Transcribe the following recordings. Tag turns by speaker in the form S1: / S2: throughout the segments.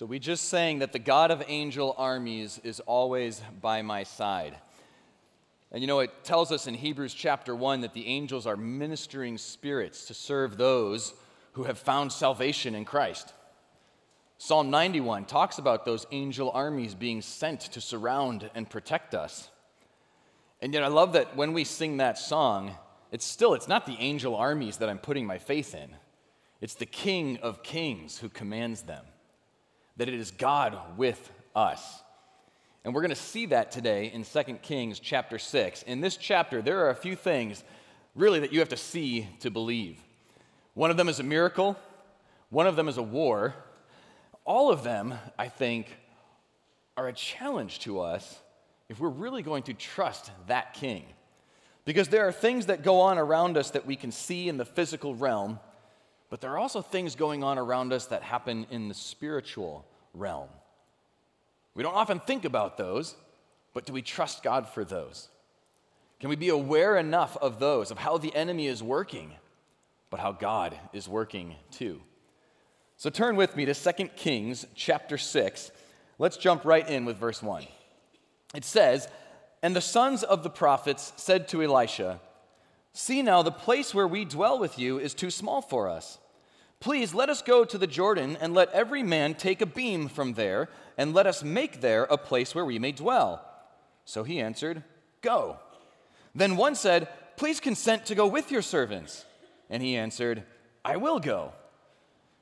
S1: So we just sang that the God of angel armies is always by my side. And you know, it tells us in Hebrews chapter 1 that the angels are ministering spirits to serve those who have found salvation in Christ. Psalm 91 talks about those angel armies being sent to surround and protect us. And yet I love that when we sing that song, it's still it's not the angel armies that I'm putting my faith in. It's the King of Kings who commands them that it is God with us. And we're going to see that today in 2 Kings chapter 6. In this chapter, there are a few things really that you have to see to believe. One of them is a miracle, one of them is a war. All of them, I think, are a challenge to us if we're really going to trust that king. Because there are things that go on around us that we can see in the physical realm, but there are also things going on around us that happen in the spiritual realm. We don't often think about those, but do we trust God for those? Can we be aware enough of those, of how the enemy is working, but how God is working too? So turn with me to 2 Kings chapter 6. Let's jump right in with verse 1. It says, And the sons of the prophets said to Elisha, See now, the place where we dwell with you is too small for us. Please let us go to the Jordan, and let every man take a beam from there, and let us make there a place where we may dwell. So he answered, Go. Then one said, Please consent to go with your servants. And he answered, I will go.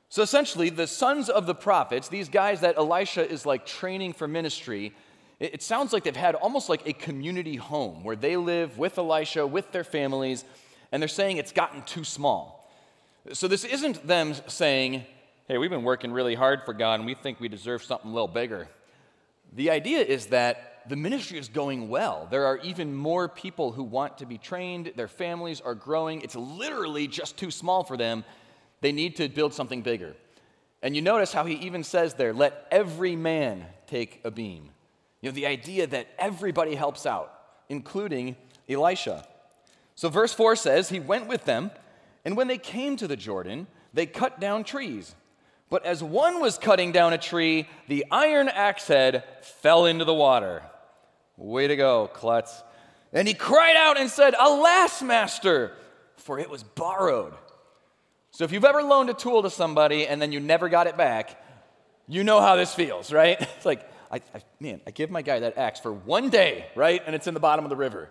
S1: So essentially, the sons of the prophets, these guys that Elisha is like training for ministry, it sounds like they've had almost like a community home where they live with Elisha, with their families, and they're saying it's gotten too small. So this isn't them saying, hey, we've been working really hard for God and we think we deserve something a little bigger. The idea is that the ministry is going well. There are even more people who want to be trained, their families are growing. It's literally just too small for them. They need to build something bigger. And you notice how he even says there, let every man take a beam. You know, the idea that everybody helps out, including Elisha. So verse 4 says, He went with them and when they came to the Jordan, they cut down trees. But as one was cutting down a tree, the iron axe head fell into the water. Way to go, Klutz. And he cried out and said, Alas, master, for it was borrowed. So if you've ever loaned a tool to somebody and then you never got it back, you know how this feels, right? It's like, I, I, man, I give my guy that axe for one day, right? And it's in the bottom of the river.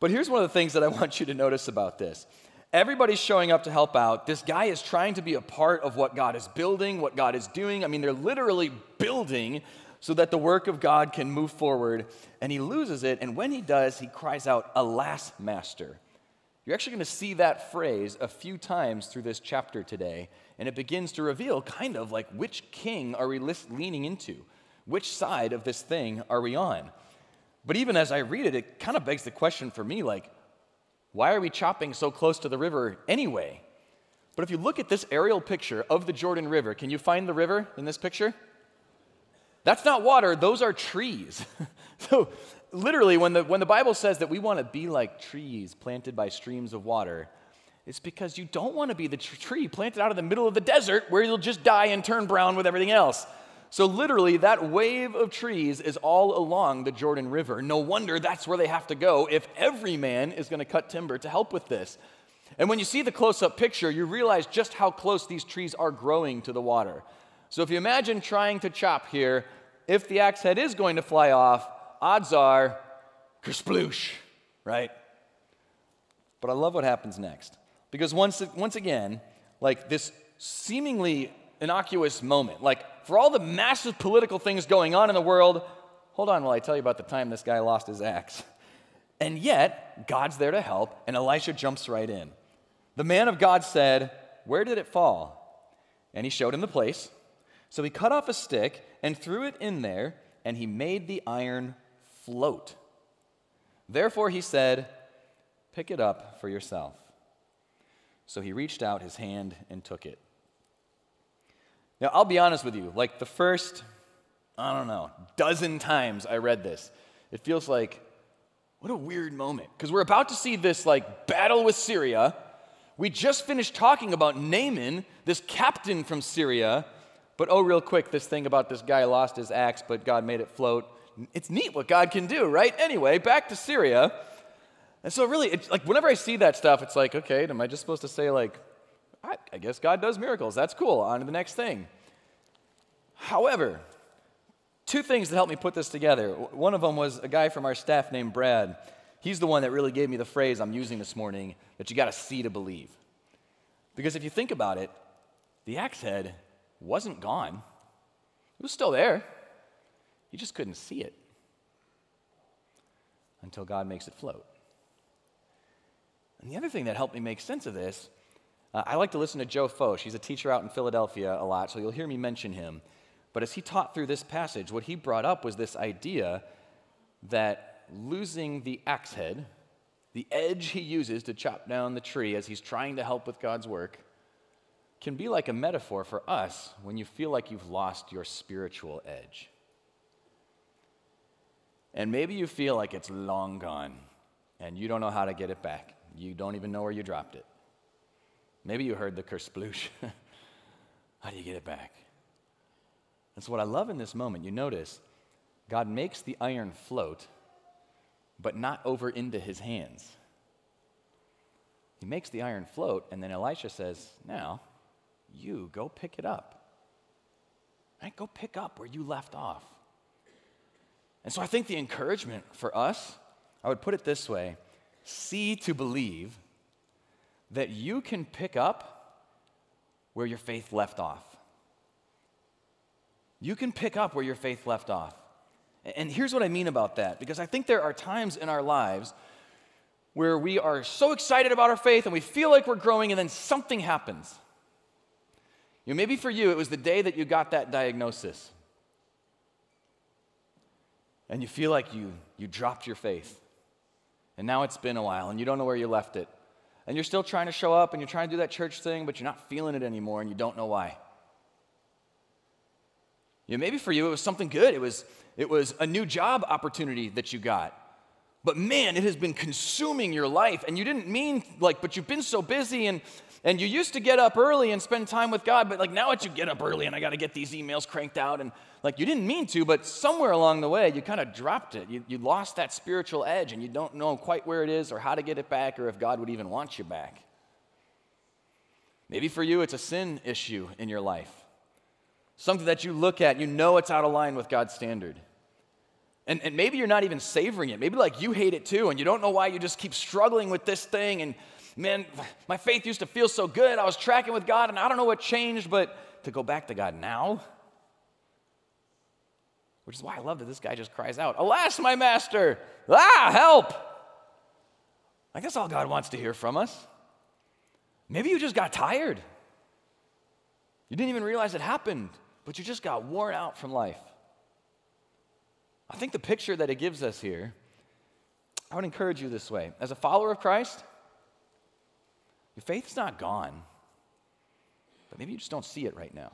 S1: But here's one of the things that I want you to notice about this Everybody's showing up to help out. This guy is trying to be a part of what God is building, what God is doing. I mean, they're literally building so that the work of God can move forward. And he loses it. And when he does, he cries out, Alas, Master. You're actually going to see that phrase a few times through this chapter today. And it begins to reveal kind of like which king are we leaning into? Which side of this thing are we on? But even as I read it, it kind of begs the question for me like, why are we chopping so close to the river anyway? But if you look at this aerial picture of the Jordan River, can you find the river in this picture? That's not water, those are trees. so, literally, when the, when the Bible says that we want to be like trees planted by streams of water, it's because you don't want to be the tree planted out of the middle of the desert where you'll just die and turn brown with everything else. So, literally, that wave of trees is all along the Jordan River. No wonder that's where they have to go if every man is going to cut timber to help with this. And when you see the close up picture, you realize just how close these trees are growing to the water. So, if you imagine trying to chop here, if the axe head is going to fly off, odds are kersploosh, right? But I love what happens next. Because once, once again, like this seemingly innocuous moment, like for all the massive political things going on in the world, hold on while I tell you about the time this guy lost his axe. And yet, God's there to help, and Elisha jumps right in. The man of God said, Where did it fall? And he showed him the place. So he cut off a stick and threw it in there, and he made the iron float. Therefore he said, Pick it up for yourself. So he reached out his hand and took it. Now, I'll be honest with you, like the first, I don't know, dozen times I read this, it feels like, what a weird moment. Because we're about to see this like battle with Syria. We just finished talking about Naaman, this captain from Syria, But oh, real quick, this thing about this guy lost his axe, but God made it float. It's neat what God can do, right? Anyway, back to Syria. And so, really, like whenever I see that stuff, it's like, okay, am I just supposed to say, like, I, I guess God does miracles? That's cool. On to the next thing. However, two things that helped me put this together. One of them was a guy from our staff named Brad. He's the one that really gave me the phrase I'm using this morning that you got to see to believe. Because if you think about it, the axe head wasn't gone, it was still there. You just couldn't see it until God makes it float. And the other thing that helped me make sense of this, uh, I like to listen to Joe Focht. He's a teacher out in Philadelphia a lot, so you'll hear me mention him. But as he taught through this passage, what he brought up was this idea that losing the axe head, the edge he uses to chop down the tree as he's trying to help with God's work, can be like a metaphor for us when you feel like you've lost your spiritual edge. And maybe you feel like it's long gone and you don't know how to get it back. You don't even know where you dropped it. Maybe you heard the kersploosh. how do you get it back? And so, what I love in this moment, you notice God makes the iron float, but not over into his hands. He makes the iron float, and then Elisha says, Now, you go pick it up. Right? Go pick up where you left off. And so I think the encouragement for us, I would put it this way see to believe that you can pick up where your faith left off. You can pick up where your faith left off. And here's what I mean about that because I think there are times in our lives where we are so excited about our faith and we feel like we're growing, and then something happens. You know, maybe for you, it was the day that you got that diagnosis. And you feel like you, you dropped your faith. And now it's been a while and you don't know where you left it. And you're still trying to show up and you're trying to do that church thing, but you're not feeling it anymore and you don't know why. You know, maybe for you it was something good. It was, it was a new job opportunity that you got. But man, it has been consuming your life. And you didn't mean like, but you've been so busy and and you used to get up early and spend time with God, but like now it's you get up early and I got to get these emails cranked out. And like you didn't mean to, but somewhere along the way you kind of dropped it. You, you lost that spiritual edge and you don't know quite where it is or how to get it back or if God would even want you back. Maybe for you it's a sin issue in your life. Something that you look at, you know it's out of line with God's standard. And, and maybe you're not even savoring it. Maybe like you hate it too, and you don't know why you just keep struggling with this thing and man, my faith used to feel so good. I was tracking with God, and I don't know what changed, but to go back to God now, which is why I love that this guy just cries out, Alas, my master! Ah, help! I guess all God wants to hear from us. Maybe you just got tired. You didn't even realize it happened, but you just got worn out from life. I think the picture that it gives us here, I would encourage you this way. As a follower of Christ, your faith's not gone, but maybe you just don't see it right now.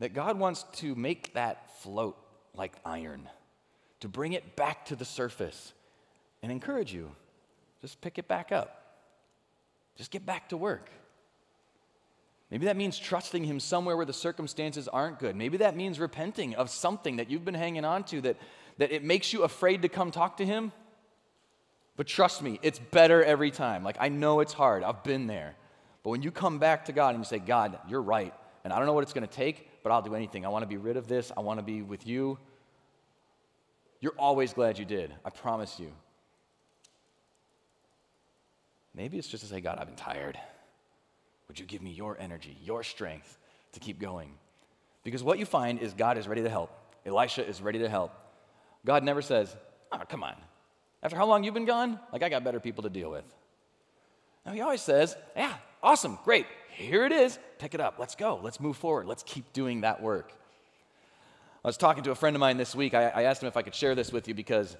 S1: That God wants to make that float like iron, to bring it back to the surface and encourage you. Just pick it back up. Just get back to work. Maybe that means trusting Him somewhere where the circumstances aren't good. Maybe that means repenting of something that you've been hanging on to that, that it makes you afraid to come talk to Him. But trust me, it's better every time. Like, I know it's hard, I've been there. But when you come back to God and you say, God, you're right, and I don't know what it's going to take, but I'll do anything. I want to be rid of this, I want to be with you. You're always glad you did. I promise you. Maybe it's just to say, God, I've been tired. Would you give me your energy, your strength to keep going? Because what you find is God is ready to help. Elisha is ready to help. God never says, Oh, come on. After how long you've been gone? Like, I got better people to deal with. Now, he always says, Yeah, awesome, great. Here it is. Pick it up. Let's go. Let's move forward. Let's keep doing that work. I was talking to a friend of mine this week. I, I asked him if I could share this with you because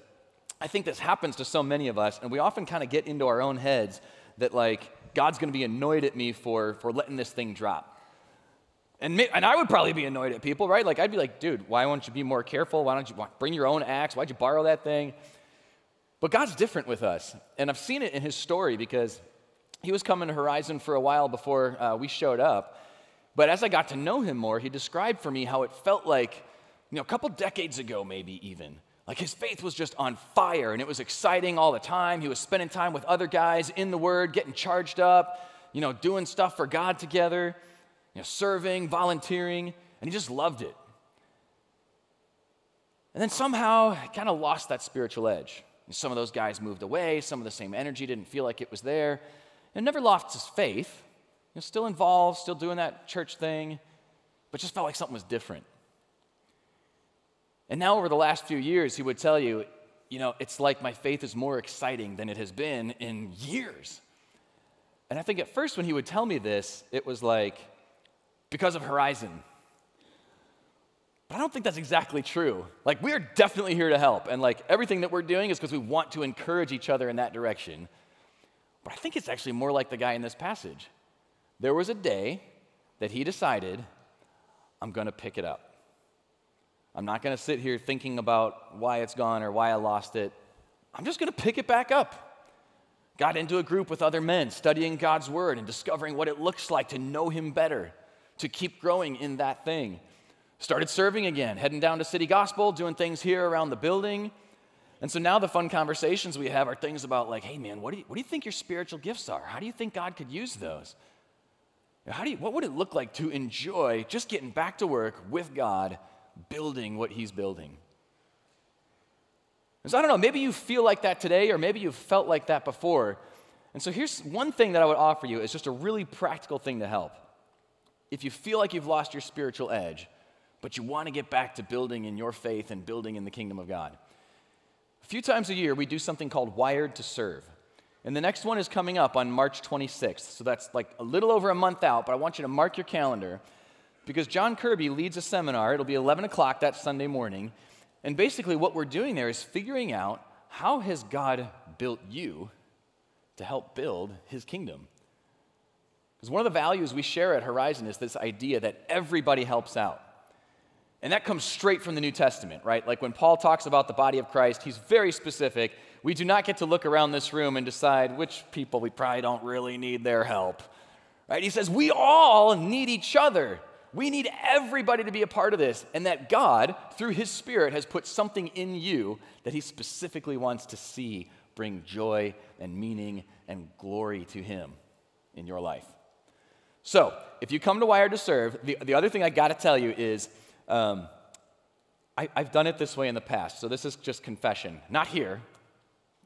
S1: I think this happens to so many of us, and we often kind of get into our own heads that, like, God's going to be annoyed at me for, for letting this thing drop. And, and I would probably be annoyed at people, right? Like, I'd be like, dude, why won't you be more careful? Why don't you bring your own axe? Why'd you borrow that thing? But God's different with us. And I've seen it in his story because he was coming to Horizon for a while before uh, we showed up. But as I got to know him more, he described for me how it felt like, you know, a couple decades ago, maybe even. Like his faith was just on fire and it was exciting all the time. He was spending time with other guys in the Word, getting charged up, you know, doing stuff for God together, you know, serving, volunteering, and he just loved it. And then somehow, kind of lost that spiritual edge. Some of those guys moved away, some of the same energy didn't feel like it was there. And never lost his faith. You know, still involved, still doing that church thing, but just felt like something was different. And now, over the last few years, he would tell you, you know, it's like my faith is more exciting than it has been in years. And I think at first, when he would tell me this, it was like, because of Horizon. But I don't think that's exactly true. Like, we are definitely here to help. And, like, everything that we're doing is because we want to encourage each other in that direction. But I think it's actually more like the guy in this passage. There was a day that he decided, I'm going to pick it up. I'm not going to sit here thinking about why it's gone or why I lost it. I'm just going to pick it back up. Got into a group with other men, studying God's word and discovering what it looks like to know Him better, to keep growing in that thing. Started serving again, heading down to City Gospel, doing things here around the building. And so now the fun conversations we have are things about, like, hey man, what do you, what do you think your spiritual gifts are? How do you think God could use those? How do you, what would it look like to enjoy just getting back to work with God building what he's building. So I don't know, maybe you feel like that today, or maybe you've felt like that before. And so here's one thing that I would offer you is just a really practical thing to help. If you feel like you've lost your spiritual edge, but you want to get back to building in your faith and building in the kingdom of God. A few times a year, we do something called Wired to Serve. And the next one is coming up on March 26th. So that's like a little over a month out, but I want you to mark your calendar because John Kirby leads a seminar. It'll be 11 o'clock that Sunday morning. And basically, what we're doing there is figuring out how has God built you to help build his kingdom? Because one of the values we share at Horizon is this idea that everybody helps out. And that comes straight from the New Testament, right? Like when Paul talks about the body of Christ, he's very specific. We do not get to look around this room and decide which people we probably don't really need their help, right? He says we all need each other. We need everybody to be a part of this, and that God, through His Spirit, has put something in you that He specifically wants to see bring joy and meaning and glory to Him in your life. So, if you come to Wired to Serve, the, the other thing I got to tell you is um, I, I've done it this way in the past. So, this is just confession. Not here,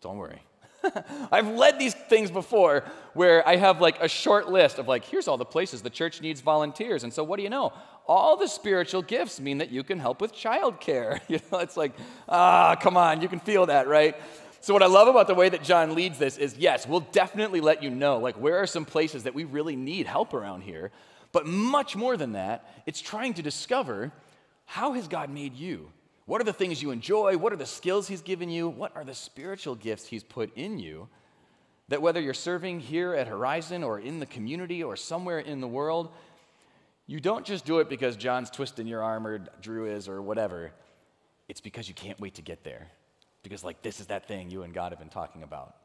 S1: don't worry. I've led these things before where I have like a short list of like, here's all the places the church needs volunteers. And so what do you know? All the spiritual gifts mean that you can help with childcare. You know, it's like, ah, come on, you can feel that, right? So what I love about the way that John leads this is yes, we'll definitely let you know like where are some places that we really need help around here. But much more than that, it's trying to discover how has God made you? What are the things you enjoy? What are the skills He's given you? What are the spiritual gifts He's put in you? That whether you're serving here at Horizon or in the community or somewhere in the world, you don't just do it because John's twisting your arm or Drew is or whatever. It's because you can't wait to get there. Because, like, this is that thing you and God have been talking about.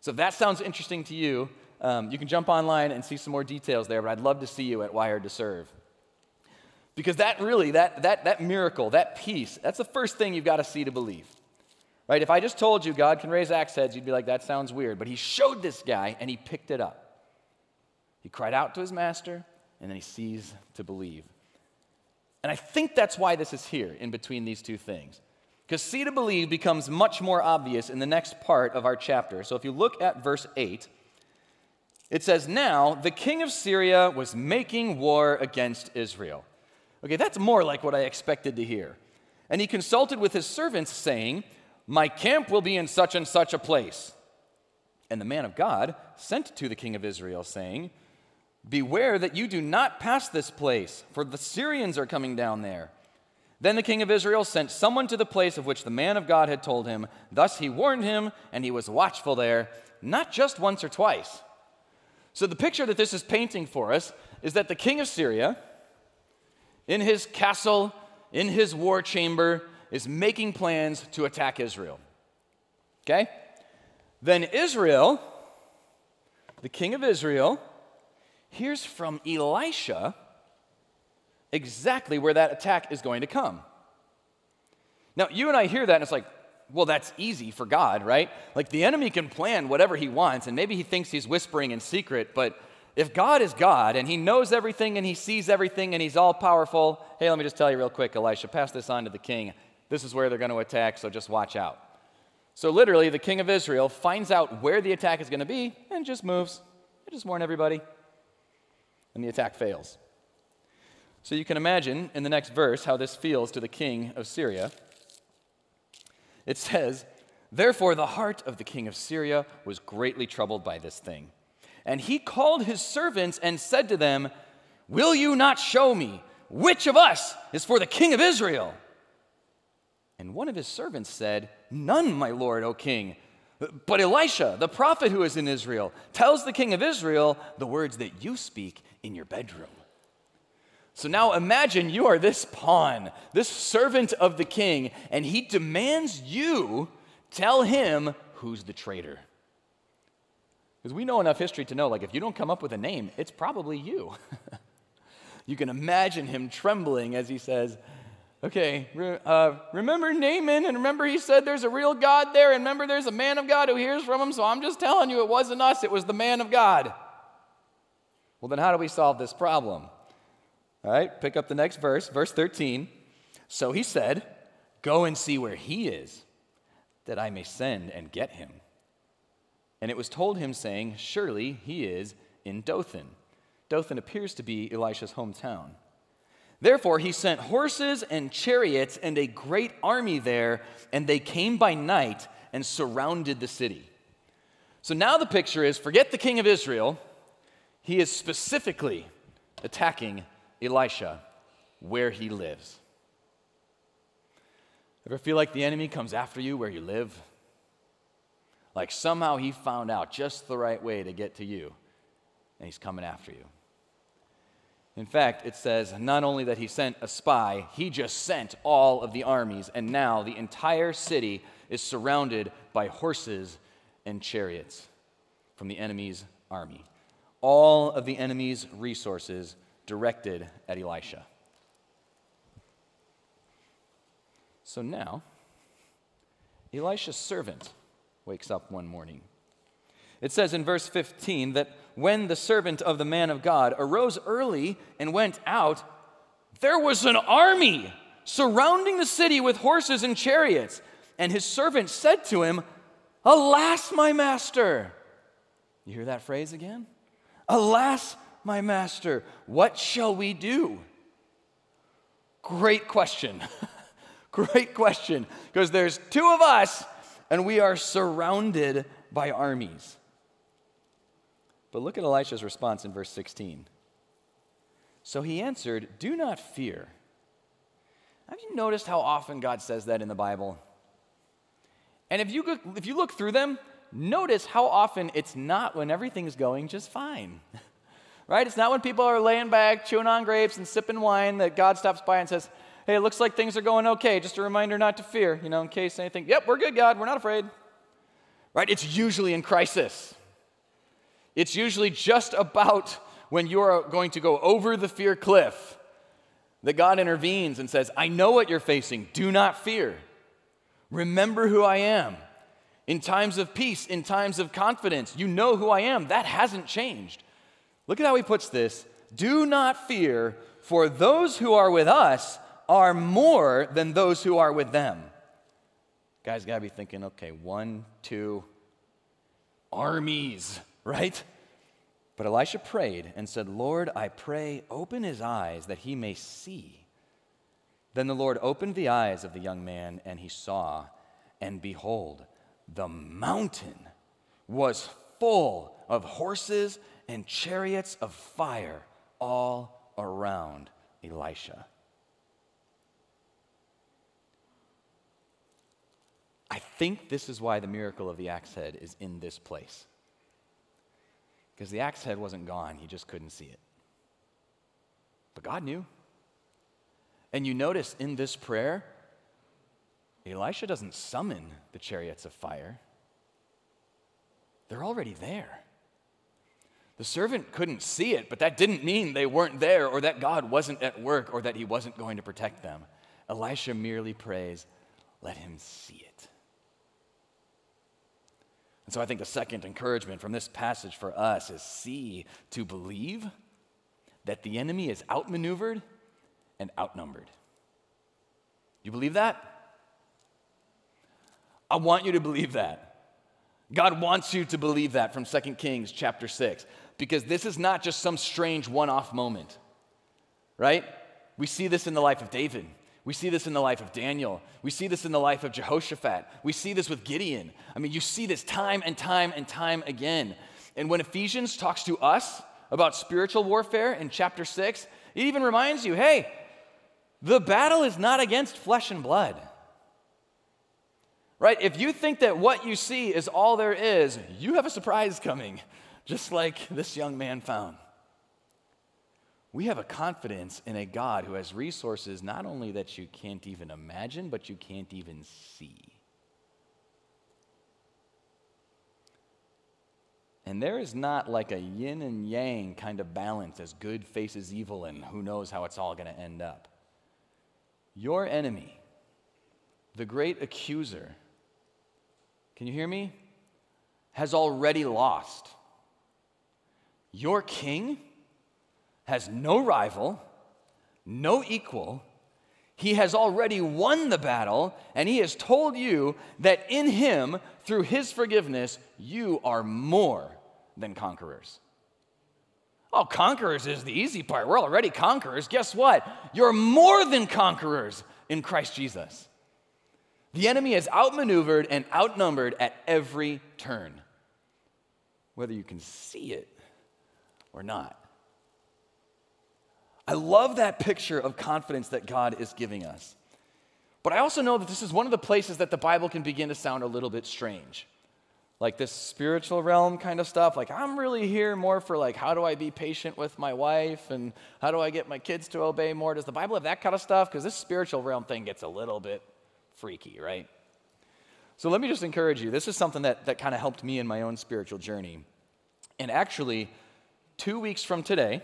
S1: So, if that sounds interesting to you, um, you can jump online and see some more details there, but I'd love to see you at Wired to Serve. Because that really, that, that, that miracle, that peace, that's the first thing you've got to see to believe. Right? If I just told you God can raise axe heads, you'd be like, that sounds weird. But he showed this guy and he picked it up. He cried out to his master and then he sees to believe. And I think that's why this is here in between these two things. Because see to believe becomes much more obvious in the next part of our chapter. So if you look at verse 8, it says, Now the king of Syria was making war against Israel. Okay, that's more like what I expected to hear. And he consulted with his servants, saying, My camp will be in such and such a place. And the man of God sent to the king of Israel, saying, Beware that you do not pass this place, for the Syrians are coming down there. Then the king of Israel sent someone to the place of which the man of God had told him. Thus he warned him, and he was watchful there, not just once or twice. So the picture that this is painting for us is that the king of Syria, in his castle, in his war chamber, is making plans to attack Israel. Okay? Then Israel, the king of Israel, hears from Elisha exactly where that attack is going to come. Now, you and I hear that, and it's like, well, that's easy for God, right? Like the enemy can plan whatever he wants, and maybe he thinks he's whispering in secret, but if God is God and he knows everything and he sees everything and he's all powerful, hey, let me just tell you real quick, Elisha, pass this on to the king. This is where they're going to attack, so just watch out. So, literally, the king of Israel finds out where the attack is going to be and just moves. I just warn everybody. And the attack fails. So, you can imagine in the next verse how this feels to the king of Syria. It says, Therefore, the heart of the king of Syria was greatly troubled by this thing. And he called his servants and said to them, Will you not show me which of us is for the king of Israel? And one of his servants said, None, my lord, O king. But Elisha, the prophet who is in Israel, tells the king of Israel the words that you speak in your bedroom. So now imagine you are this pawn, this servant of the king, and he demands you tell him who's the traitor. Because we know enough history to know, like, if you don't come up with a name, it's probably you. you can imagine him trembling as he says, Okay, uh, remember Naaman, and remember he said there's a real God there, and remember there's a man of God who hears from him, so I'm just telling you it wasn't us, it was the man of God. Well, then how do we solve this problem? All right, pick up the next verse, verse 13. So he said, Go and see where he is, that I may send and get him. And it was told him, saying, Surely he is in Dothan. Dothan appears to be Elisha's hometown. Therefore, he sent horses and chariots and a great army there, and they came by night and surrounded the city. So now the picture is forget the king of Israel. He is specifically attacking Elisha where he lives. Ever feel like the enemy comes after you where you live? Like somehow he found out just the right way to get to you, and he's coming after you. In fact, it says not only that he sent a spy, he just sent all of the armies, and now the entire city is surrounded by horses and chariots from the enemy's army. All of the enemy's resources directed at Elisha. So now, Elisha's servant wakes up one morning. It says in verse 15 that when the servant of the man of God arose early and went out, there was an army surrounding the city with horses and chariots. And his servant said to him, Alas, my master. You hear that phrase again? Alas, my master, what shall we do? Great question. Great question. Because there's two of us and we are surrounded by armies. But look at Elisha's response in verse 16. So he answered, Do not fear. Have you noticed how often God says that in the Bible? And if you, look, if you look through them, notice how often it's not when everything's going just fine. right? It's not when people are laying back, chewing on grapes, and sipping wine that God stops by and says, Hey, it looks like things are going okay. Just a reminder not to fear, you know, in case anything, yep, we're good, God, we're not afraid. Right? It's usually in crisis. It's usually just about when you're going to go over the fear cliff that God intervenes and says, I know what you're facing. Do not fear. Remember who I am. In times of peace, in times of confidence, you know who I am. That hasn't changed. Look at how he puts this Do not fear, for those who are with us are more than those who are with them. Guys, gotta be thinking, okay, one, two, armies, right? But Elisha prayed and said, Lord, I pray, open his eyes that he may see. Then the Lord opened the eyes of the young man, and he saw, and behold, the mountain was full of horses and chariots of fire all around Elisha. I think this is why the miracle of the axe head is in this place. Because the axe head wasn't gone, he just couldn't see it. But God knew. And you notice in this prayer, Elisha doesn't summon the chariots of fire, they're already there. The servant couldn't see it, but that didn't mean they weren't there or that God wasn't at work or that he wasn't going to protect them. Elisha merely prays, Let him see it. And so I think the second encouragement from this passage for us is see to believe that the enemy is outmaneuvered and outnumbered. You believe that? I want you to believe that. God wants you to believe that from 2 Kings chapter 6 because this is not just some strange one-off moment. Right? We see this in the life of David. We see this in the life of Daniel. We see this in the life of Jehoshaphat. We see this with Gideon. I mean, you see this time and time and time again. And when Ephesians talks to us about spiritual warfare in chapter 6, it even reminds you hey, the battle is not against flesh and blood. Right? If you think that what you see is all there is, you have a surprise coming, just like this young man found we have a confidence in a God who has resources not only that you can't even imagine, but you can't even see. And there is not like a yin and yang kind of balance as good faces evil and who knows how it's all going to end up. Your enemy, the great accuser, can you hear me? Has already lost. Your king has no rival, no equal. He has already won the battle, and he has told you that in him, through his forgiveness, you are more than conquerors. Oh, conquerors is the easy part. We're already conquerors. Guess what? You're more than conquerors in Christ Jesus. The enemy is outmaneuvered and outnumbered at every turn, whether you can see it or not. I love that picture of confidence that God is giving us. But I also know that this is one of the places that the Bible can begin to sound a little bit strange. Like this spiritual realm kind of stuff. Like, I'm really here more for, like, how do I be patient with my wife and how do I get my kids to obey more? Does the Bible have that kind of stuff? Because this spiritual realm thing gets a little bit freaky, right? So let me just encourage you. This is something that, that kind of helped me in my own spiritual journey. And actually, two weeks from today,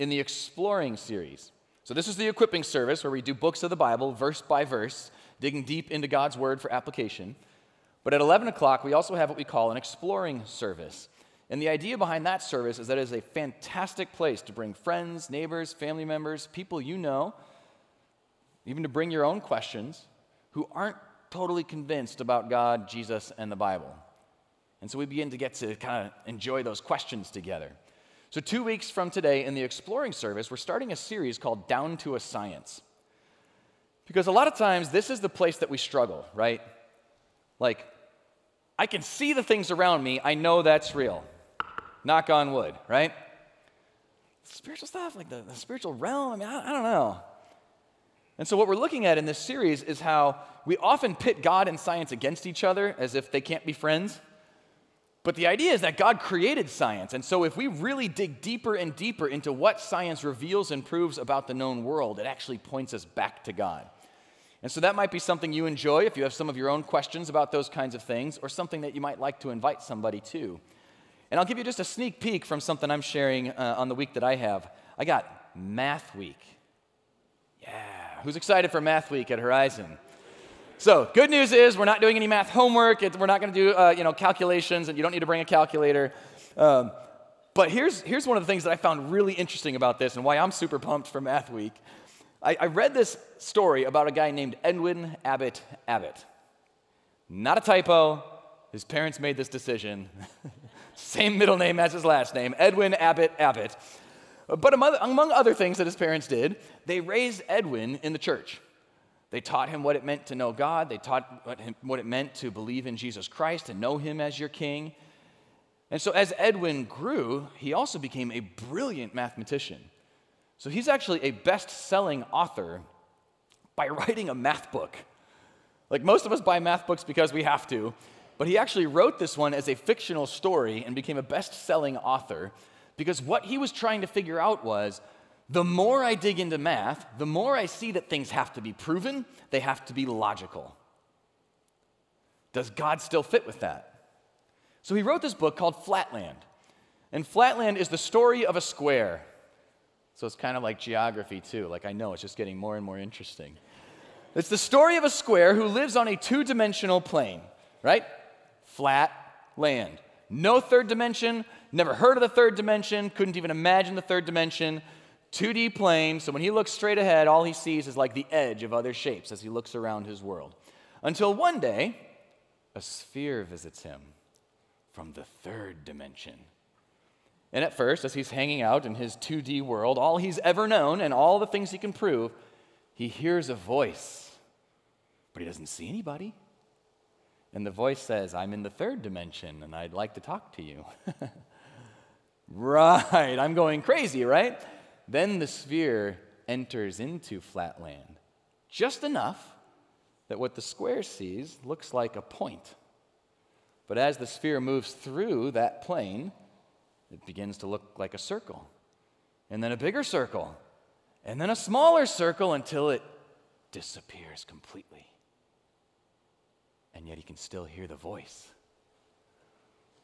S1: in the Exploring series. So, this is the equipping service where we do books of the Bible, verse by verse, digging deep into God's Word for application. But at 11 o'clock, we also have what we call an exploring service. And the idea behind that service is that it is a fantastic place to bring friends, neighbors, family members, people you know, even to bring your own questions, who aren't totally convinced about God, Jesus, and the Bible. And so we begin to get to kind of enjoy those questions together. So, two weeks from today in the exploring service, we're starting a series called Down to a Science. Because a lot of times, this is the place that we struggle, right? Like, I can see the things around me, I know that's real. Knock on wood, right? Spiritual stuff, like the, the spiritual realm, I mean, I, I don't know. And so, what we're looking at in this series is how we often pit God and science against each other as if they can't be friends. But the idea is that God created science. And so, if we really dig deeper and deeper into what science reveals and proves about the known world, it actually points us back to God. And so, that might be something you enjoy if you have some of your own questions about those kinds of things, or something that you might like to invite somebody to. And I'll give you just a sneak peek from something I'm sharing uh, on the week that I have. I got Math Week. Yeah. Who's excited for Math Week at Horizon? So, good news is we're not doing any math homework. It, we're not going to do uh, you know calculations, and you don't need to bring a calculator. Um, but here's, here's one of the things that I found really interesting about this and why I'm super pumped for Math Week. I, I read this story about a guy named Edwin Abbott Abbott. Not a typo. His parents made this decision. Same middle name as his last name, Edwin Abbott Abbott. But among other things that his parents did, they raised Edwin in the church. They taught him what it meant to know God. They taught him what it meant to believe in Jesus Christ and know him as your king. And so, as Edwin grew, he also became a brilliant mathematician. So, he's actually a best selling author by writing a math book. Like most of us buy math books because we have to, but he actually wrote this one as a fictional story and became a best selling author because what he was trying to figure out was the more I dig into math, the more I see that things have to be proven, they have to be logical. Does God still fit with that? So he wrote this book called Flatland. And flatland is the story of a square. So it's kind of like geography, too. Like, I know it's just getting more and more interesting. It's the story of a square who lives on a two dimensional plane, right? Flat land. No third dimension, never heard of the third dimension, couldn't even imagine the third dimension. 2D plane, so when he looks straight ahead, all he sees is like the edge of other shapes as he looks around his world. Until one day, a sphere visits him from the third dimension. And at first, as he's hanging out in his 2D world, all he's ever known and all the things he can prove, he hears a voice, but he doesn't see anybody. And the voice says, I'm in the third dimension and I'd like to talk to you. right, I'm going crazy, right? Then the sphere enters into flatland, just enough that what the square sees looks like a point. But as the sphere moves through that plane, it begins to look like a circle, and then a bigger circle, and then a smaller circle until it disappears completely. And yet he can still hear the voice.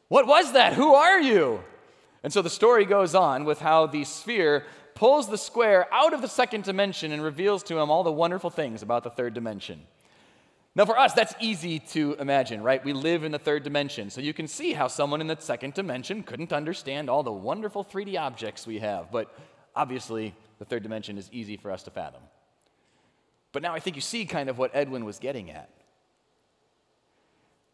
S1: What was that? Who are you? And so the story goes on with how the sphere pulls the square out of the second dimension and reveals to him all the wonderful things about the third dimension. Now, for us, that's easy to imagine, right? We live in the third dimension, so you can see how someone in the second dimension couldn't understand all the wonderful 3D objects we have. But obviously, the third dimension is easy for us to fathom. But now I think you see kind of what Edwin was getting at.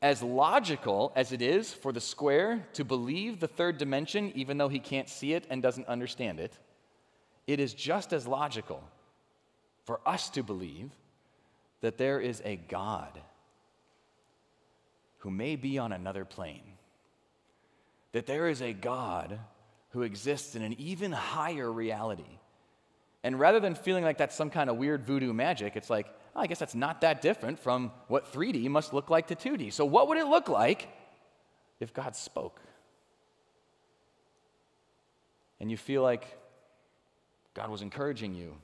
S1: As logical as it is for the square to believe the third dimension, even though he can't see it and doesn't understand it, it is just as logical for us to believe that there is a God who may be on another plane, that there is a God who exists in an even higher reality. And rather than feeling like that's some kind of weird voodoo magic, it's like, oh, I guess that's not that different from what 3D must look like to 2D. So, what would it look like if God spoke? And you feel like God was encouraging you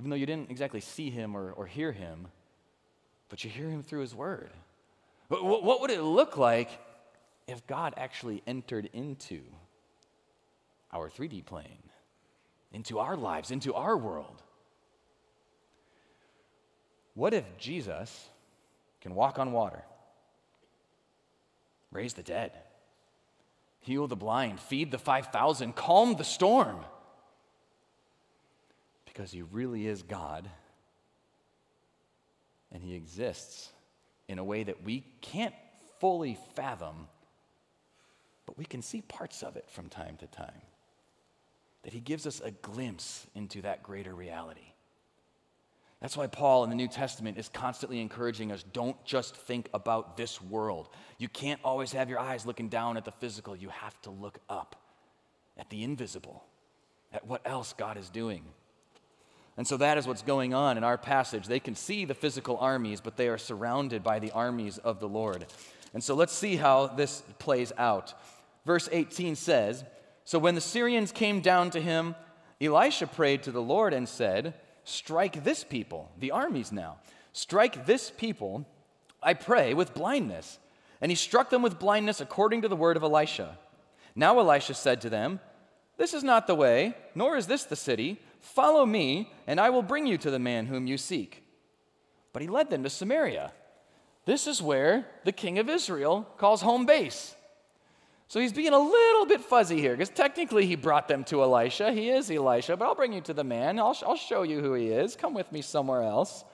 S1: even though you didn't exactly see him or, or hear him, but you hear him through his word. What, what would it look like if God actually entered into our 3D plane, into our lives, into our world? What if Jesus can walk on water, raise the dead, heal the blind, feed the 5,000, calm the storm? Because he really is God and he exists in a way that we can't fully fathom, but we can see parts of it from time to time. That he gives us a glimpse into that greater reality. That's why Paul in the New Testament is constantly encouraging us don't just think about this world. You can't always have your eyes looking down at the physical, you have to look up at the invisible, at what else God is doing. And so that is what's going on in our passage. They can see the physical armies, but they are surrounded by the armies of the Lord. And so let's see how this plays out. Verse 18 says So when the Syrians came down to him, Elisha prayed to the Lord and said, Strike this people, the armies now, strike this people, I pray, with blindness. And he struck them with blindness according to the word of Elisha. Now Elisha said to them, This is not the way, nor is this the city Follow me, and I will bring you to the man whom you seek. But he led them to Samaria. This is where the king of Israel calls home base. So he's being a little bit fuzzy here because technically he brought them to Elisha. He is Elisha, but I'll bring you to the man. I'll, I'll show you who he is. Come with me somewhere else.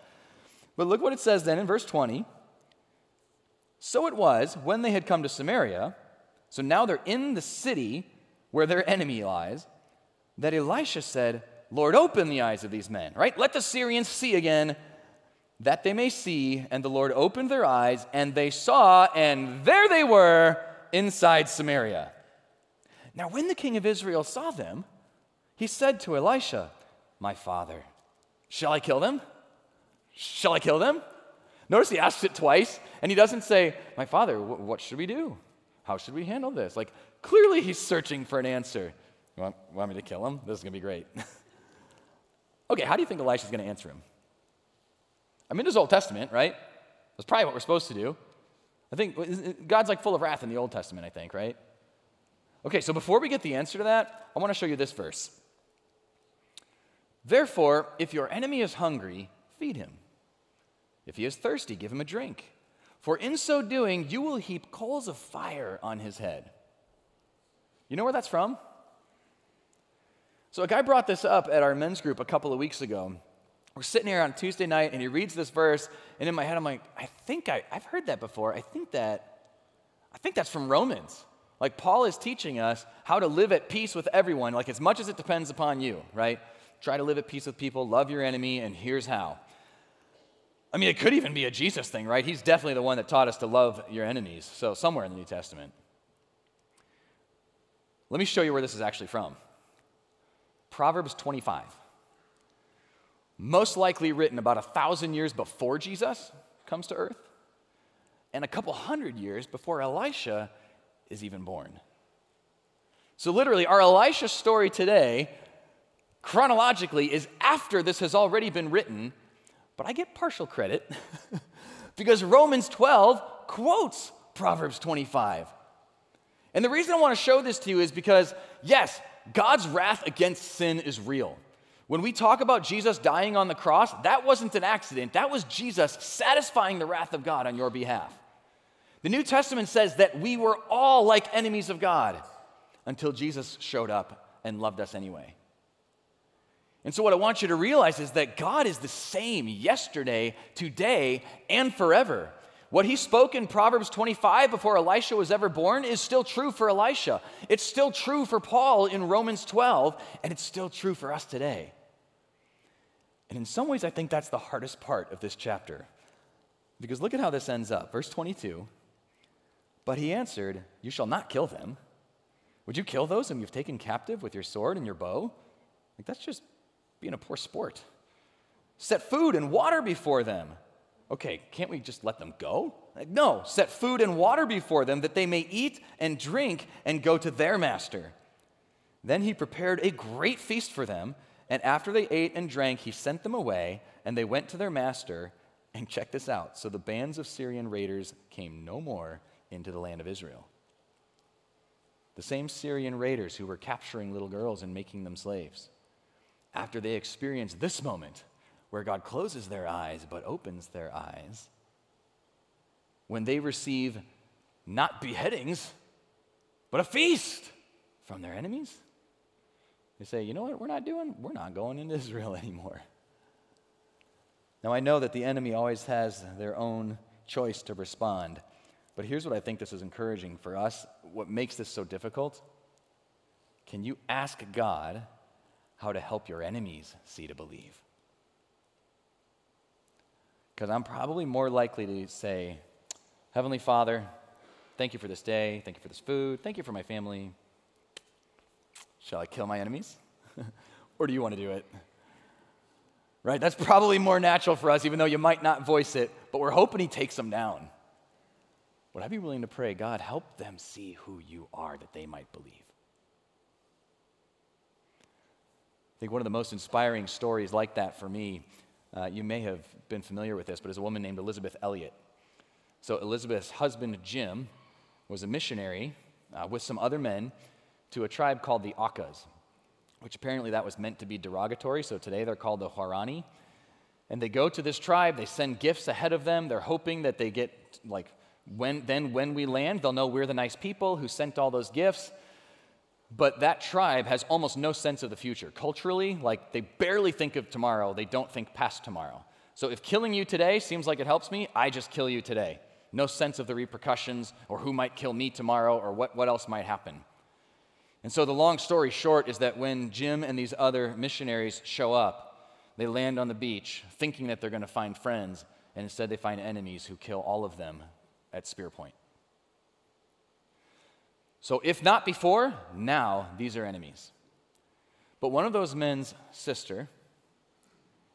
S1: But look what it says then in verse 20. So it was when they had come to Samaria, so now they're in the city where their enemy lies, that Elisha said, Lord, open the eyes of these men, right? Let the Syrians see again, that they may see. And the Lord opened their eyes, and they saw, and there they were inside Samaria. Now, when the king of Israel saw them, he said to Elisha, My father, shall I kill them? Shall I kill them? Notice he asks it twice, and he doesn't say, My father, what should we do? How should we handle this? Like, clearly he's searching for an answer. You want, want me to kill him? This is going to be great. Okay, how do you think Elisha's going to answer him? I mean, this is Old Testament, right? That's probably what we're supposed to do. I think God's like full of wrath in the Old Testament, I think, right? Okay, so before we get the answer to that, I want to show you this verse. Therefore, if your enemy is hungry, feed him. If he is thirsty, give him a drink. For in so doing, you will heap coals of fire on his head. You know where that's from? So, a guy brought this up at our men's group a couple of weeks ago. We're sitting here on Tuesday night, and he reads this verse, and in my head, I'm like, I think I, I've heard that before. I think that, I think that's from Romans. Like, Paul is teaching us how to live at peace with everyone, like, as much as it depends upon you, right? Try to live at peace with people, love your enemy, and here's how. I mean, it could even be a Jesus thing, right? He's definitely the one that taught us to love your enemies. So, somewhere in the New Testament. Let me show you where this is actually from Proverbs 25. Most likely written about a thousand years before Jesus comes to earth, and a couple hundred years before Elisha is even born. So, literally, our Elisha story today, chronologically, is after this has already been written but I get partial credit because Romans 12 quotes Proverbs 25. And the reason I want to show this to you is because, yes, God's wrath against sin is real. When we talk about Jesus dying on the cross, that wasn't an accident. That was Jesus satisfying the wrath of God on your behalf. The New Testament says that we were all like enemies of God until Jesus showed up and loved us anyway. And so, what I want you to realize is that God is the same yesterday, today, and forever. What he spoke in Proverbs 25 before Elisha was ever born is still true for Elisha. It's still true for Paul in Romans 12, and it's still true for us today. And in some ways, I think that's the hardest part of this chapter. Because look at how this ends up. Verse 22 But he answered, You shall not kill them. Would you kill those whom you've taken captive with your sword and your bow? Like, that's just being a poor sport. Set food and water before them. Okay, can't we just let them go? No, set food and water before them that they may eat and drink and go to their master. Then he prepared a great feast for them, and after they ate and drank, he sent them away, and they went to their master. And check this out. So the bands of Syrian raiders came no more into the land of Israel. The same Syrian raiders who were capturing little girls and making them slaves after they experienced this moment where God closes their eyes but opens their eyes, when they receive not beheadings, but a feast from their enemies, they say, you know what we're not doing? We're not going into Israel anymore. Now, I know that the enemy always has their own choice to respond, but here's what I think this is encouraging for us. What makes this so difficult? Can you ask God how to help your enemies see to believe. Because I'm probably more likely to say, Heavenly Father, thank you for this day. Thank you for this food. Thank you for my family. Shall I kill my enemies? or do you want to do it? Right? That's probably more natural for us, even though you might not voice it, but we're hoping He takes them down. Would I be willing to pray, God, help them see who you are that they might believe? I think one of the most inspiring stories like that for me, uh, you may have been familiar with this, but it's a woman named Elisabeth Elliot. So, Elisabeth's husband, Jim, was a missionary uh, with some other men to a tribe called the Aucas, which apparently that was meant to be derogatory. So, today they're called the Huaorani. And they go to this tribe, they send gifts ahead of them. They're hoping that they get, like, when, then when we land, they'll know we're the nice people who sent all those gifts. But that tribe has almost no sense of the future. Culturally, like they barely think of tomorrow, they don't think past tomorrow. So if killing you today seems like it helps me, I just kill you today. No sense of the repercussions or who might kill me tomorrow or what, what else might happen. And so the long story short is that when Jim and these other missionaries show up, they land on the beach thinking that they're going to find friends, and instead they find enemies who kill all of them at spear point. So, if not before, now these are enemies. But one of those men's sister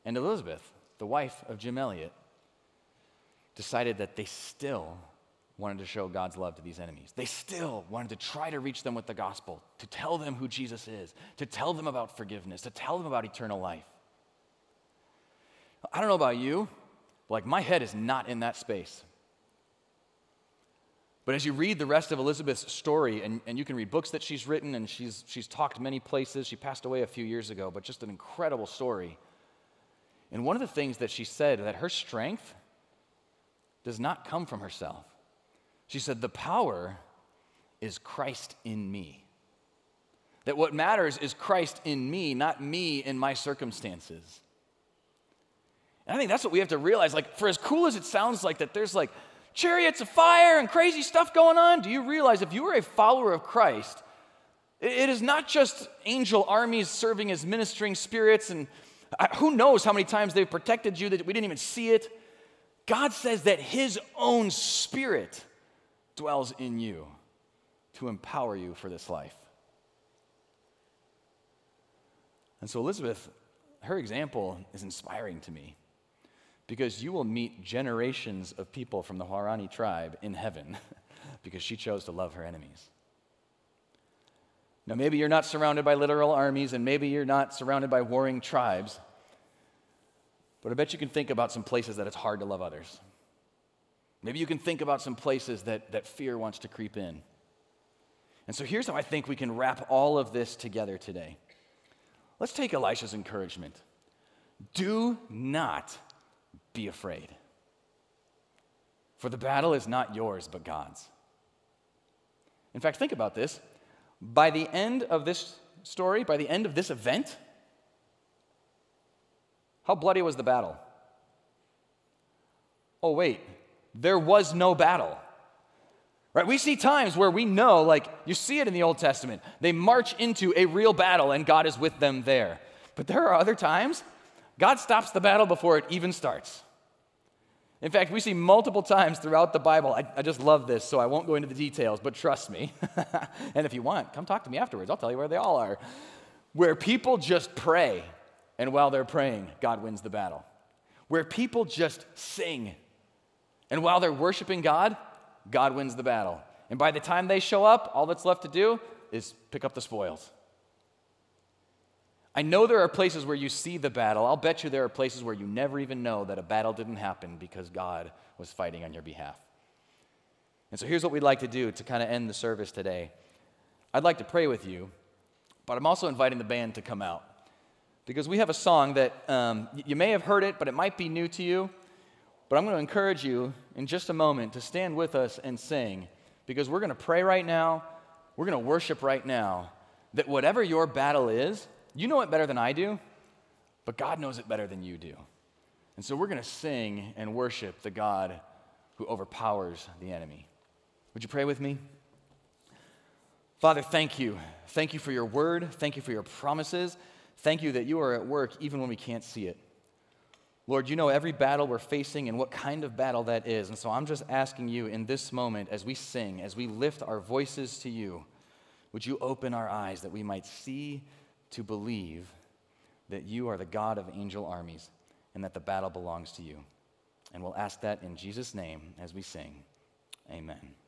S1: and Elisabeth, the wife of Jim Elliot, decided that they still wanted to show God's love to these enemies. They still wanted to try to reach them with the gospel, to tell them who Jesus is, to tell them about forgiveness, to tell them about eternal life. I don't know about you, but like my head is not in that space. But as you read the rest of Elisabeth's story, and, and you can read books that she's written, and she's, she's talked many places, she passed away a few years ago, but just an incredible story. And one of the things that she said that her strength does not come from herself. She said, The power is Christ in me. That what matters is Christ in me, not me in my circumstances. And I think that's what we have to realize. Like, for as cool as it sounds like that there's like chariots of fire and crazy stuff going on, do you realize if you are a follower of Christ, it is not just angel armies serving as ministering spirits, and who knows how many times they've protected you that we didn't even see it. God says that His own Spirit dwells in you to empower you for this life. And so, Elisabeth, her example is inspiring to me because you will meet generations of people from the Huaorani tribe in heaven because she chose to love her enemies. Now, maybe you're not surrounded by literal armies, and maybe you're not surrounded by warring tribes, but I bet you can think about some places that it's hard to love others. Maybe you can think about some places that, that fear wants to creep in. And so here's how I think we can wrap all of this together today. Let's take Elisha's encouragement. Do not be afraid. For the battle is not yours, but God's. In fact, think about this. By the end of this story, by the end of this event, how bloody was the battle? Oh, wait, there was no battle. Right? We see times where we know, like you see it in the Old Testament, they march into a real battle and God is with them there. But there are other times God stops the battle before it even starts. In fact, we see multiple times throughout the Bible. I, I, just love this, so I won't go into the details, but trust me. and if you want, come talk to me afterwards. I'll tell you where they all are. Where people just pray, and while they're praying, God wins the battle. Where people just sing, and while they're worshiping God, God wins the battle. And by the time they show up, all that's left to do is pick up the spoils. I know there are places where you see the battle. I'll bet you there are places where you never even know that a battle didn't happen because God was fighting on your behalf. And so here's what we'd like to do to kind of end the service today. I'd like to pray with you, but I'm also inviting the band to come out because we have a song that um, you may have heard it, but it might be new to you. But I'm going to encourage you in just a moment to stand with us and sing because we're going to pray right now, we're going to worship right now, that whatever your battle is, you know it better than I do, but God knows it better than you do. And so we're going to sing and worship the God who overpowers the enemy. Would you pray with me? Father, thank you. Thank you for your word. Thank you for your promises. Thank you that you are at work even when we can't see it. Lord, you know every battle we're facing and what kind of battle that is. And so I'm just asking you in this moment as we sing, as we lift our voices to you, would you open our eyes that we might see to believe that you are the God of angel armies and that the battle belongs to you. And we'll ask that in Jesus' name as we sing. Amen.